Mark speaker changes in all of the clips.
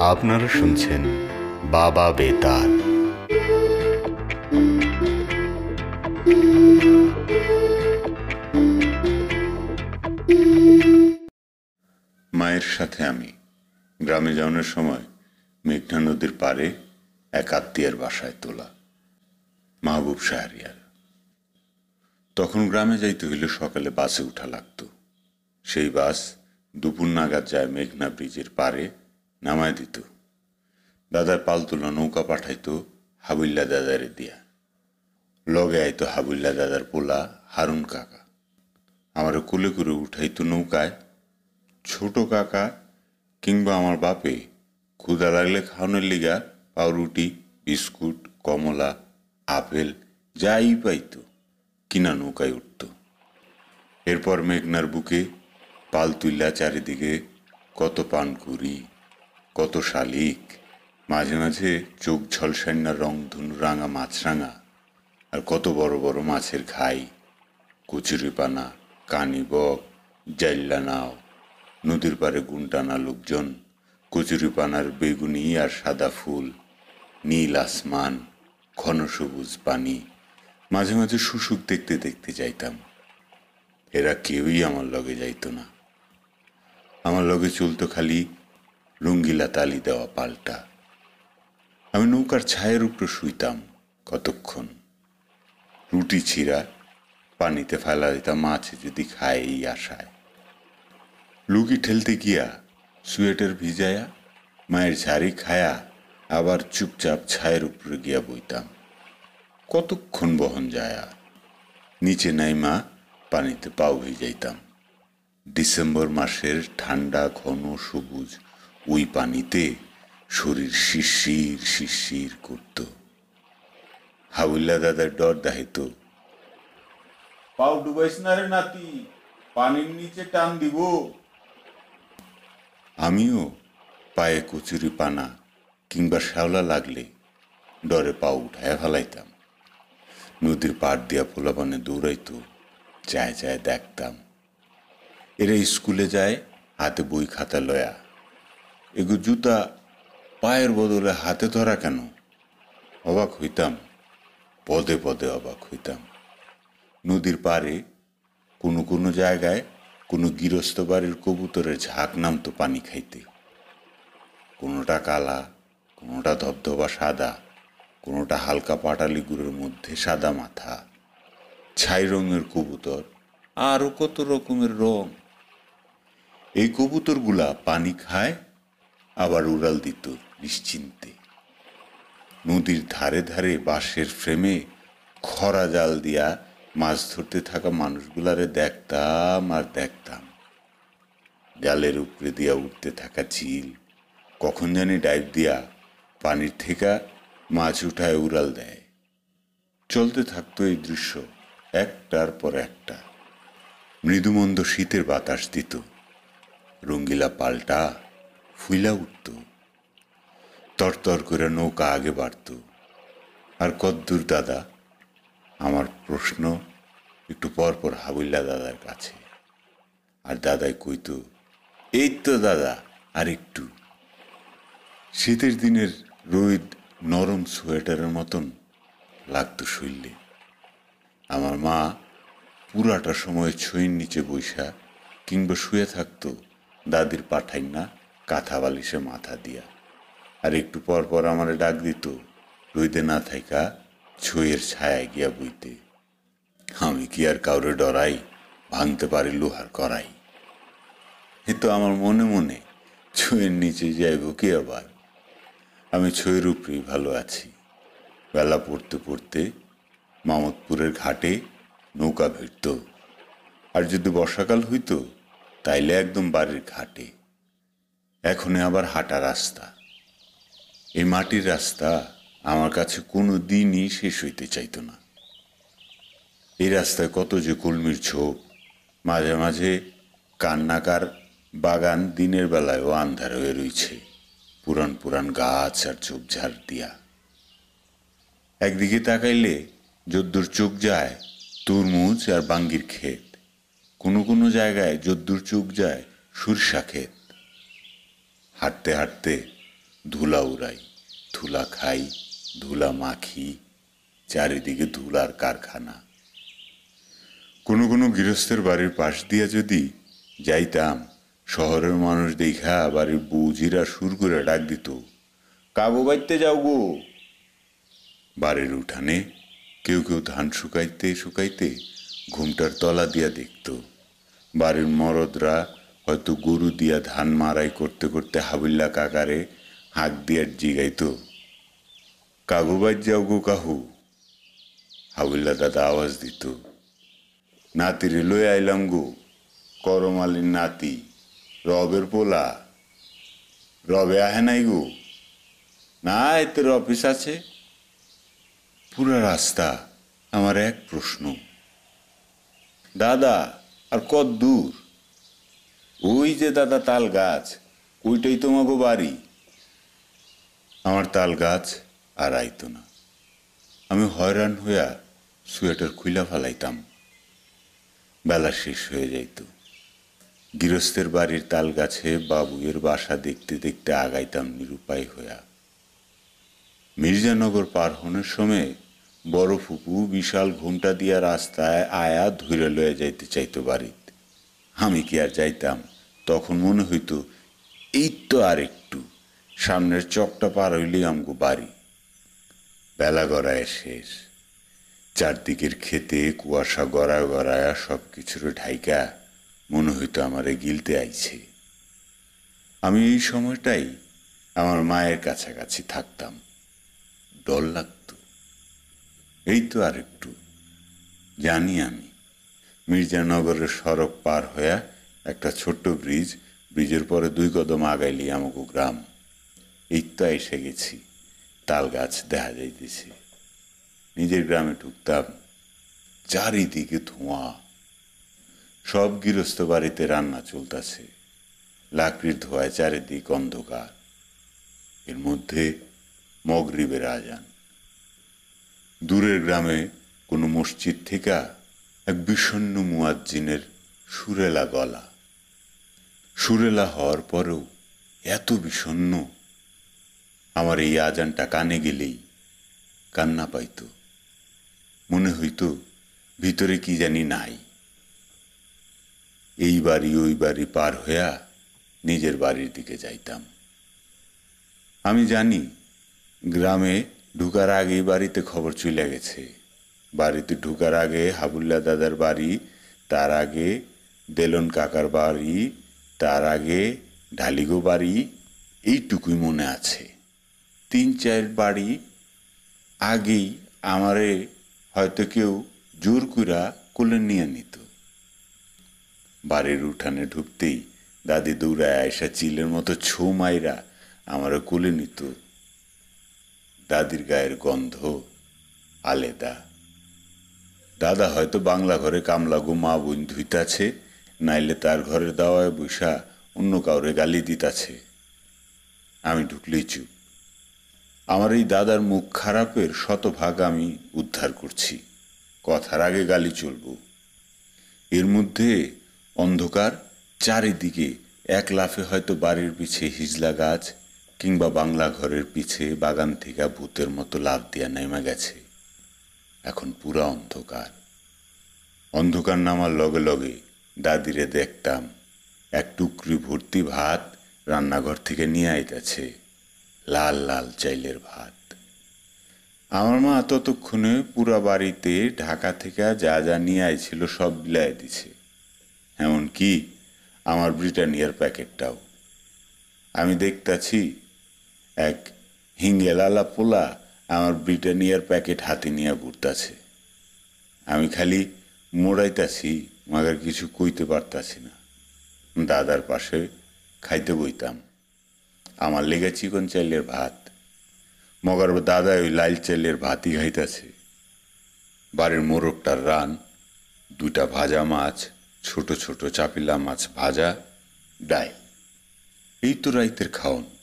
Speaker 1: আপনারা শুনছেন বাবা বেতার।
Speaker 2: মায়ের সাথে আমি গ্রামে যাওয়ানোর সময় মেঘনা নদীর পাড়ে এক আত্মীয়ের বাসায় তোলা মাহবুব শাহরিয়ার। তখন গ্রামে যাইতে হইলে সকালে বাসে উঠা লাগতো। সেই বাস দুপুর নাগাদ যায় মেঘনা ব্রিজের পারে নামায় দিত। দাদার পালতুলা নৌকা পাঠাইতো হাবুল্লা দাদারে দিয়া। লগে আইতো হাবুল্লা দাদার পোলা হারুন কাকা। আমার কুলে করে উঠাইতো নৌকায়, ছোট কাকা, কিংবা আমার বাপে ক্ষুদা লাগলে খাওয়ানোর লিগা পাউরুটি, বিস্কুট, কমলা, আপেল, যাই পাইতো। কিনা নৌকায় উঠত। এরপর মেঘনার বুকে পাল তুল্লা চারিদিকে কত পানকুড়ি, কত শালিক, মাঝে মাঝে চোখ ঝলসান্নার রং ধনু রাঙা মাছরাঙা আর কত বড় বড় মাছের খাই কচুরিপানা কানি বক, জাইল্লা নাও, নদীর পারে গুনটানা লোকজন কচুরিপানার বেগুনি আর সাদা ফুল, নীল আসমান, ঘন সবুজ পানি, মাঝে মাঝে শুশুক দেখতে দেখতে যাইতাম। এরা কেউই আমার লগে যাইতো না। আমার লগে চলতো খালি রঙ্গিলা তালি দেওয়া পাল্টা। আমি নৌকার ছায়ের উপর শুইতাম কতক্ষণ। রুটি ছিঁড়া, পানিতে ফেলা দিতাম মাছে যদি খায় এই আশায়। লুকি ঠেলতে গিয়া সুয়েটার ভিজায়া, মায়ের ঝাড়ি খায়া আবার চুপচাপ ছায়ের উপরে গিয়া বইতাম। কতক্ষণ বহন যায়া? নিচে নাই মা, পানিতে পাও ভিজাইতাম ডিসেম্বর মাসের ঠান্ডা ঘন সবুজ ওই পানিতে শরীর শিরশির শিরশির করত। হাউল্লা দাদার ডর দাহিত। পাও ডুবাইস না রে নাতি পানির নিচে টান দিব। আমিও পায়ে কচুরি পানা কিংবা শ্যাওলা লাগলে ডরে পা উঠায় ফেলাইতাম। নদীর পাড় দিয়া পোলাপানে দৌড়াইতো চায় চায় দেখতাম। এরা স্কুলে যায়, হাতে বই, খাতা, লয়া। এগো জুতা পায়ের বদলে হাতে ধরা কেন? অবাক হইতাম, পদে পদে অবাক হইতাম। নদীর পাড়ে কোনো কোনো জায়গায় কোনো গৃহস্থ বাড়ির কবুতরের ঝাঁক নামতো পানি খাইতে। কোনোটা কালা, কোনোটা ধবধবা সাদা, কোনোটা হালকা পাটালি গুড়ের মধ্যে সাদা মাথা। ছাই রঙের কবুতর আরও কত রকমের রং। এই কবুতরগুলা পানি খায়, আবার উড়াল দিত নিশ্চিন্তে। নদীর ধারে ধারে বাঁশের ফ্রেমে খরা জাল দিয়া মাছ ধরতে থাকা মানুষগুলারে দেখতাম আর দেখতাম। জালের উপরে দিয়া উঠতে থাকা চিল কখন জানি ডাইভ দিয়া পানির থেকে মাছ উঠায় উড়াল দেয়। চলতে থাকতো এই দৃশ্য একটার পর একটা। মৃদুমন্দ শীতের বাতাস দিত। রঙ্গিলা পাল্টা ফুইলা উঠত। তরতর করে নৌকা আগে বাড়ত। আর কদ্দুর দাদা, আমার প্রশ্ন একটু পর পর হাবুল্লা দাদার কাছে। আর দাদাই কইতো, এই তো দাদা, আর একটু। শীতের দিনের রোদ নরম সোয়েটারের মতন লাগতো শৈলে আমার মা পুরাটা সময় ছইয়ের নিচে বৈশা কিংবা শুয়ে থাকতো দাদির পাঠাই না, কাঁথা বালিশে মাথা দিয়া। আর একটু পর পর আমারে ডাক দিত রইতে না থাইকা ছইয়ের ছায়া গিয়া বইতে। আমি কি আর কাউরে ডরাই, ভাঙতে পারি লোহার করাই কিন্তু আমার মনে মনে ছইয়ের নিচে যাইব কি আবার? আমি ছইয়ের উপরেই ভালো আছি। বেলা পড়তে পড়তে মামদপুরের ঘাটে নৌকা ভিড়ত। আর যদি বর্ষাকাল হইতো তাইলে একদম বাড়ির ঘাটে। এখন আবার হাঁটা রাস্তা। এই মাটির রাস্তা আমার কাছে কোনো দিনই শেষ হইতে চাইতো না। এই রাস্তায় কত যে কলমির ছোপ মাঝে মাঝে কান্নাকার বাগান দিনের বেলায়ও আন্ধার হয়ে রয়েছে পুরান পুরান গাছ আর ঝোপঝাড় দিয়া। একদিকে তাকাইলে যদ্দুর চোখ যায়, তরমুজ আর বাঙ্গির ক্ষেত। কোনো কোনো জায়গায় যদ্দুর চোখ যায় সুরসা ক্ষেত। হাঁটতে হাঁটতে ধুলা উড়াই, ধুলা খাই, ধুলা মাখি, চারিদিকে ধুলার কারখানা। কোনো কোনো গৃহস্থের বাড়ির পাশ দিয়ে যদি যাইতাম, শহরের মানুষ দেখা বাড়ির বুঝিরা সুর করে ডাক দিত, কাবু বাইতে যাও গো। বাড়ির উঠানে কেউ কেউ ধান শুকাইতে শুকাইতে ঘুমটার তলা দিয়া দেখত। বাড়ির মরদরা হয়তো গরু দিয়া ধান মারাই করতে করতে হাবিল্লা কাকারে হাঁক দিয়া জিগাইত। কাগু বাইত যাও গো কাহু হাবিল্লা দাদা আওয়াজ দিত। নাতিরে লই আইলাম গো, করমালির নাতি, রবের পোলা। রবে আহে নাই গো? না, এতে অফিস আছে? পুরা রাস্তা, আমার এক প্রশ্ন। দাদা, আর কত দূর? ওই যে দাদা তাল গাছ, ওইটাই তোমাকে বাড়ি। আমার তাল গাছ আর আইতো না। আমি হয়রান হইয়া সোয়েটার খুইলা ফালাইতাম। বেলা শেষ হয়ে যাইত। গৃহস্থের বাড়ির তাল গাছে বাবুয়ের বাসা দেখতে দেখতে আগাইতাম নিরুপায় হইয়া। মির্জানগর পার হনের সময় বড় ফুপু বিশাল ঘুমটা দিয়া রাস্তায় আয়া ধুইরে লয়ে যাইতে চাইতো বাড়িতে। আমি কি আর যাইতাম? তখন মনে হইতো, এই তো আর একটু সামনের চকটা পার হইলেই আমগো বাড়ি। বেলা গড়ায় শেষ। চারদিকের খেতে কুয়াশা গড়ায় গড়ায়া সব কিছুর ঢাইকা মনে হইতো আমারে গিলতে আইছে। আমি এই সময়টাই আমার মায়ের কাছাকাছি থাকতাম। ডর লাগতো। এই তো আর একটু জানি আমি। মির্জানগরের সড়ক পার হইয়া একটা ছোট্ট ব্রিজ, ব্রিজের পরে দুই কদম আগাইলি আমাকে গ্রাম। এই তো এসে গেছি। তাল গাছ দেখা যাইতেছে। নিজের গ্রামে ঢুকতাম। চারিদিকে ধোঁয়া। সব গৃহস্থ বাড়িতে রান্না চলতেছে। লাকড়ির ধোঁয়ায় চারিদিক অন্ধকার। এর মধ্যে মগরিবের আজান। দূরের গ্রামে কোনো মসজিদ থেকে এক বিষণ্ন মুয়াজ্জিনের সুরেলা গলা। সুরেলা হওয়ার পরেও এত বিষণ্ন আমার এই আজানটা কানে গেলেই কান্না পাইতো। মনে হইতো ভিতরে কি জানি নাই। এই বাড়ি ওই বাড়ি পার হইয়া নিজের বাড়ির দিকে যাইতাম। আমি জানি গ্রামে ঢুকার আগেই বাড়িতে খবর চলে গেছে। বাড়িতে ঢুকার আগে হাবুল্লা দাদার বাড়ি, তার আগে দেলন কাকার বাড়ি, তার আগে ঢালিগো বাড়ি, এইটুকুই মনে আছে। তিন চার বাড়ি আগেই আমারে হয়তো কেউ জোর কইরা কোলে নিয়ে নিত। বাড়ির উঠানে ঢুকতেই দাদি দৌড়ায় আয়সা চিলের মতো ছৌ মাইরা আমারও কোলে নিত। দাদির গায়ের গন্ধ, আলেদা। দাদা হয়তো বাংলা ঘরে কামলা গো মা বোন ধুইতাছে, নাইলে তার ঘরের দাওয়ায় বৈশা অন্য কাউরে গালি দিতাছে। আমি ঢুকলেই চুপ। আমার এই দাদার মুখ খারাপের শতভাগ আমি উদ্ধার করছি। কথার আগে গালি চলব। এর মধ্যে অন্ধকার, চারিদিকে এক লাফে হয়তো বাড়ির পিছে হিজলা গাছ কিংবা বাংলা ঘরের পিছে বাগান থেকে ভূতের মতো লাভ দিয়া নেমে গেছে। এখন পুরা অন্ধকার। অন্ধকার নামার লগে লগে দাদিরে দেখতাম, এক টুকরি ভর্তি ভাত রান্নাঘর থেকে নিয়ে আইতেছে, লাল লাল চাইলের ভাত। আমার মা ততক্ষণে পুরা বাড়িতে ঢাকা থেকে যা যা নিয়ে আইছিল সব বিলাই দিছে। এমনকি আমার ব্রিটানিয়ার প্যাকেটটাও। আমি দেখতাছি এক হিঙ্গেলালা পোলা আমার ব্রিটানিয়ার প্যাকেট হাতে নিয়ে ঘুরতাছে। আমি খালি মোড়াইতাছি, মাগার কিছু কইতে পারতাছি না। দাদার পাশে খাইতে বইতাম। আমার লেগে চিকন চাইলের ভাত। মগার দাদা ওই লাল চাইলের ভাতই খাইতাছে। বাড়ির মোরগটার রান দুটা ভাজা মাছ, ছোট ছোট চাপিলা মাছ ভাজা ডাই এই তো রাইতের খাওন।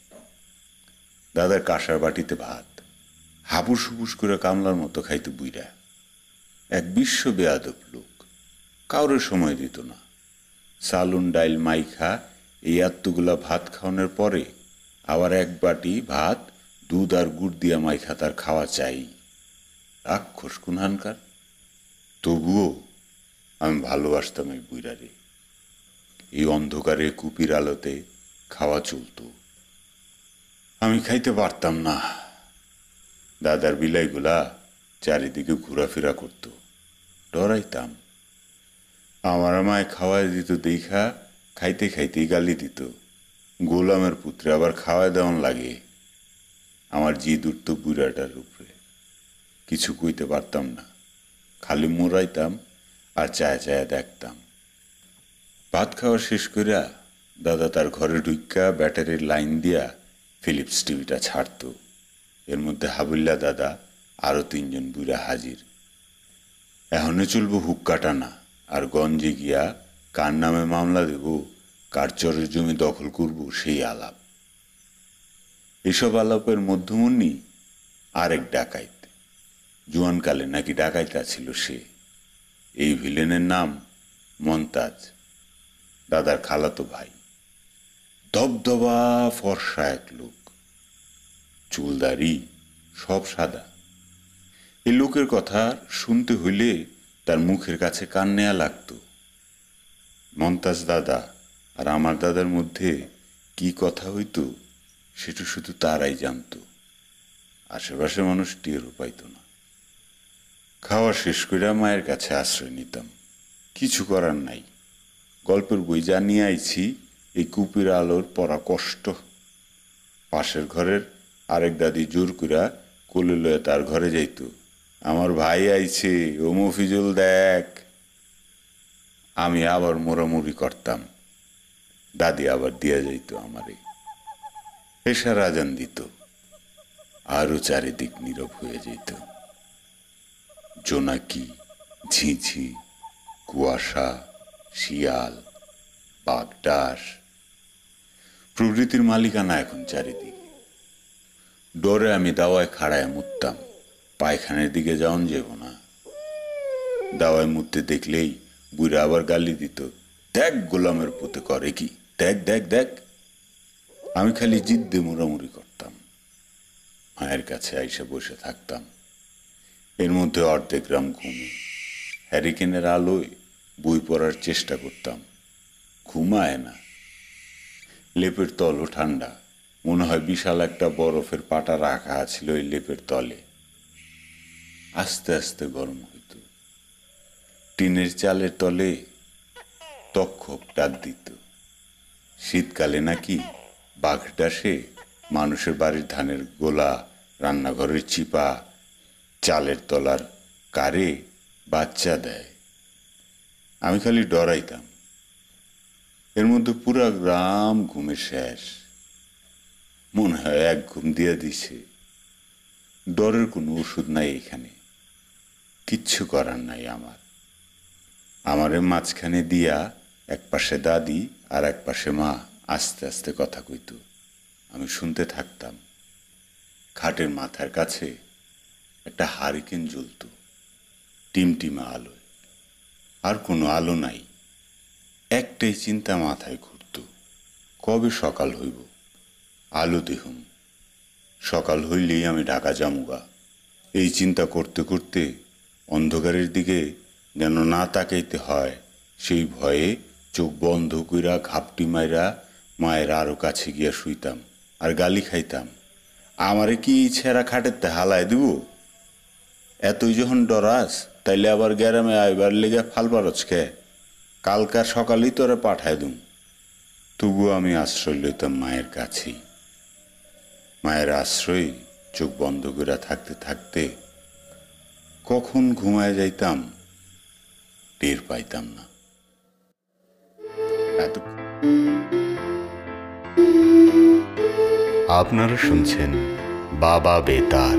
Speaker 2: দাদার কাঁসার বাটিতে ভাত। হাবুস হুবুস করে কামলার মতো খাইতে বুইরা এক বিশ্ব বেয়াদব লোক। কাউরে সময় দিত না। সালুন, ডাইল, মাইখা এই আত্মগুলা ভাত খাওয়ানোর পরে আবার এক বাটি ভাত, দুধ আর গুড় দিয়া মাইখা তার খাওয়া চাই। রাক্ষস কুনহানকার। তবুও আমি ভালোবাসতাম এই বুইরারে এই অন্ধকারে কুপির আলোতে খাওয়া চলত। আমি খাইতে পারতাম না। দাদার বিলাইগুলা চারিদিকে ঘোরাফেরা করত। ডরাইতাম। আমার মায় খাওয়াই দিত, দেখা খাইতে খাইতে গালি দিত। গোলামের পুত্রে আবার খাওয়াই দেওয়ান লাগে আমার জিদ উঠত বুড়াটার উপরে। কিছু কইতে পারতাম না। খালি মোড়াইতাম আর চায়া চায়া দেখতাম। ভাত খাওয়া শেষ করিয়া দাদা তার ঘরে ঢুইকা ব্যাটারির লাইন দিয়া ফিলিপস টিভিটা ছাড়ত। এর মধ্যে হাবুল্লা দাদা, আরও তিনজন বুড়া হাজির। এখনে চলবো হুক কাটানা, আর গঞ্জে গিয়া কার নামে মামলা দেব, কার চরের জমি দখল করব, সেই আলাপ। এসব আলাপের মধ্যমণি আরেক ডাকাইত। জুয়ানকালে নাকি ডাকাইতা ছিল সে। এই ভিলেনের নাম মন্তাজ। দাদার খালাতো ভাই। দবদবা ফর্সা এক লোক। চুলদারি সব সাদা। এ লোকের কথা শুনতে হইলে তার মুখের কাছে কান নেয়া লাগতো। মন্তাজ দাদা আর আমার দাদার মধ্যে কি কথা হইতো, সেটা শুধু তারাই জানতো। আশেপাশে মানুষ টেরও পাইত না। খাওয়া শেষ করে মায়ের কাছে আশ্রয় নিতাম। কিছু করার নাই। গল্পের বই জানিয়ে আইছি এই কুপির আলোর পড়া কষ্ট পাশের ঘরের আরেক দাদি জোর কইরা কোলে লয়ে তার ঘরে যাইত। আমার ভাই আইছে, ও মফিজুল দেখ। আমি আবার মোড়ামুড়ি করতাম। দাদি আবার দিয়া যাইত আমারে। এসা রাজান দিত। আরও চারিদিক নীরব হয়ে যেত জোনাকি, ঝিঝি, কুয়াশা, শিয়াল বাগডাস প্রকৃতির মালিকানা এখন চারিদিকে। ডরে আমি দাওয়ায় খাড়ায় মুততাম, পায়খানের দিকে যাওন যাব না। দাওয়ায় মুততে দেখলেই বুড়া আবার গালি দিত, দেখ গোলামের পুতে করে কি? দেখ দেখ দেখ। আমি খালি জিদ্দে মোড়ামুড়ি করতাম, মায়ের কাছে আইসে বসে থাকতাম। এর মধ্যে অর্ধেক গ্রাম ঘুমে, হ্যারিকেনের আলোয় বই পড়ার চেষ্টা করতাম। ঘুমায় না লেপের তলও ঠান্ডা। মনে হয় বিশাল একটা বরফের পাটা রাখা ছিল ওই লেপের তলে। আস্তে আস্তে গরম হইত। টিনের চালের তলে তক্ষক ডাক দিত। শীতকালে নাকি বাঘ ডাসে মানুষের বাড়ির ধানের গোলা, রান্নাঘরের চিপা, চালের তলার কারে বাচ্চা দেয়। আমি খালি ডরাইতাম। এর মধ্যে পুরা গ্রাম ঘুমে শেষ। মনে হয় এক ঘুম দিয়ে দিছে। ডরের কোনো ওষুধ নাই এখানে। কিচ্ছু করার নাই আমার। আমারে মাঝখানে দিয়া এক পাশে দাদি আর এক পাশে মা আস্তে আস্তে কথা কইত। আমি শুনতে থাকতাম। খাটের মাথার কাছে একটা হারিকেন জ্বলত। টিমটিমা আলোয় আর কোনো আলো নাই। একটাই চিন্তা মাথায় ঘুরত, কবে সকাল হইব? আলো দেখুন সকাল হইলেই আমি ঢাকা যামুগা। এই চিন্তা করতে করতে অন্ধকারের দিকে যেন না তাকাইতে হয়, সেই ভয়ে চোখ বন্ধ কইরা ঘাপটি মাইরা মায়ের আরও কাছে গিয়া শুইতাম আর গালি খাইতাম। আমারে কি এই ছেঁড়া খাটেতে হালায় দিব? এতই যখন ডরাস, তাইলে আবার গ্যারামে আইবার লেগে ফাল পারছ খে কালকার সকালেই তোরা পাঠায় দুম। তবু আমি আশ্রয় লইতাম মায়ের কাছেই মায়ের আশ্রয় চোখ বন্ধ করে থাকতে থাকতে কখন ঘুমায় যাইতাম টের পাইতাম না। এত
Speaker 1: আপনারা শুনছেন বাবা বেতার।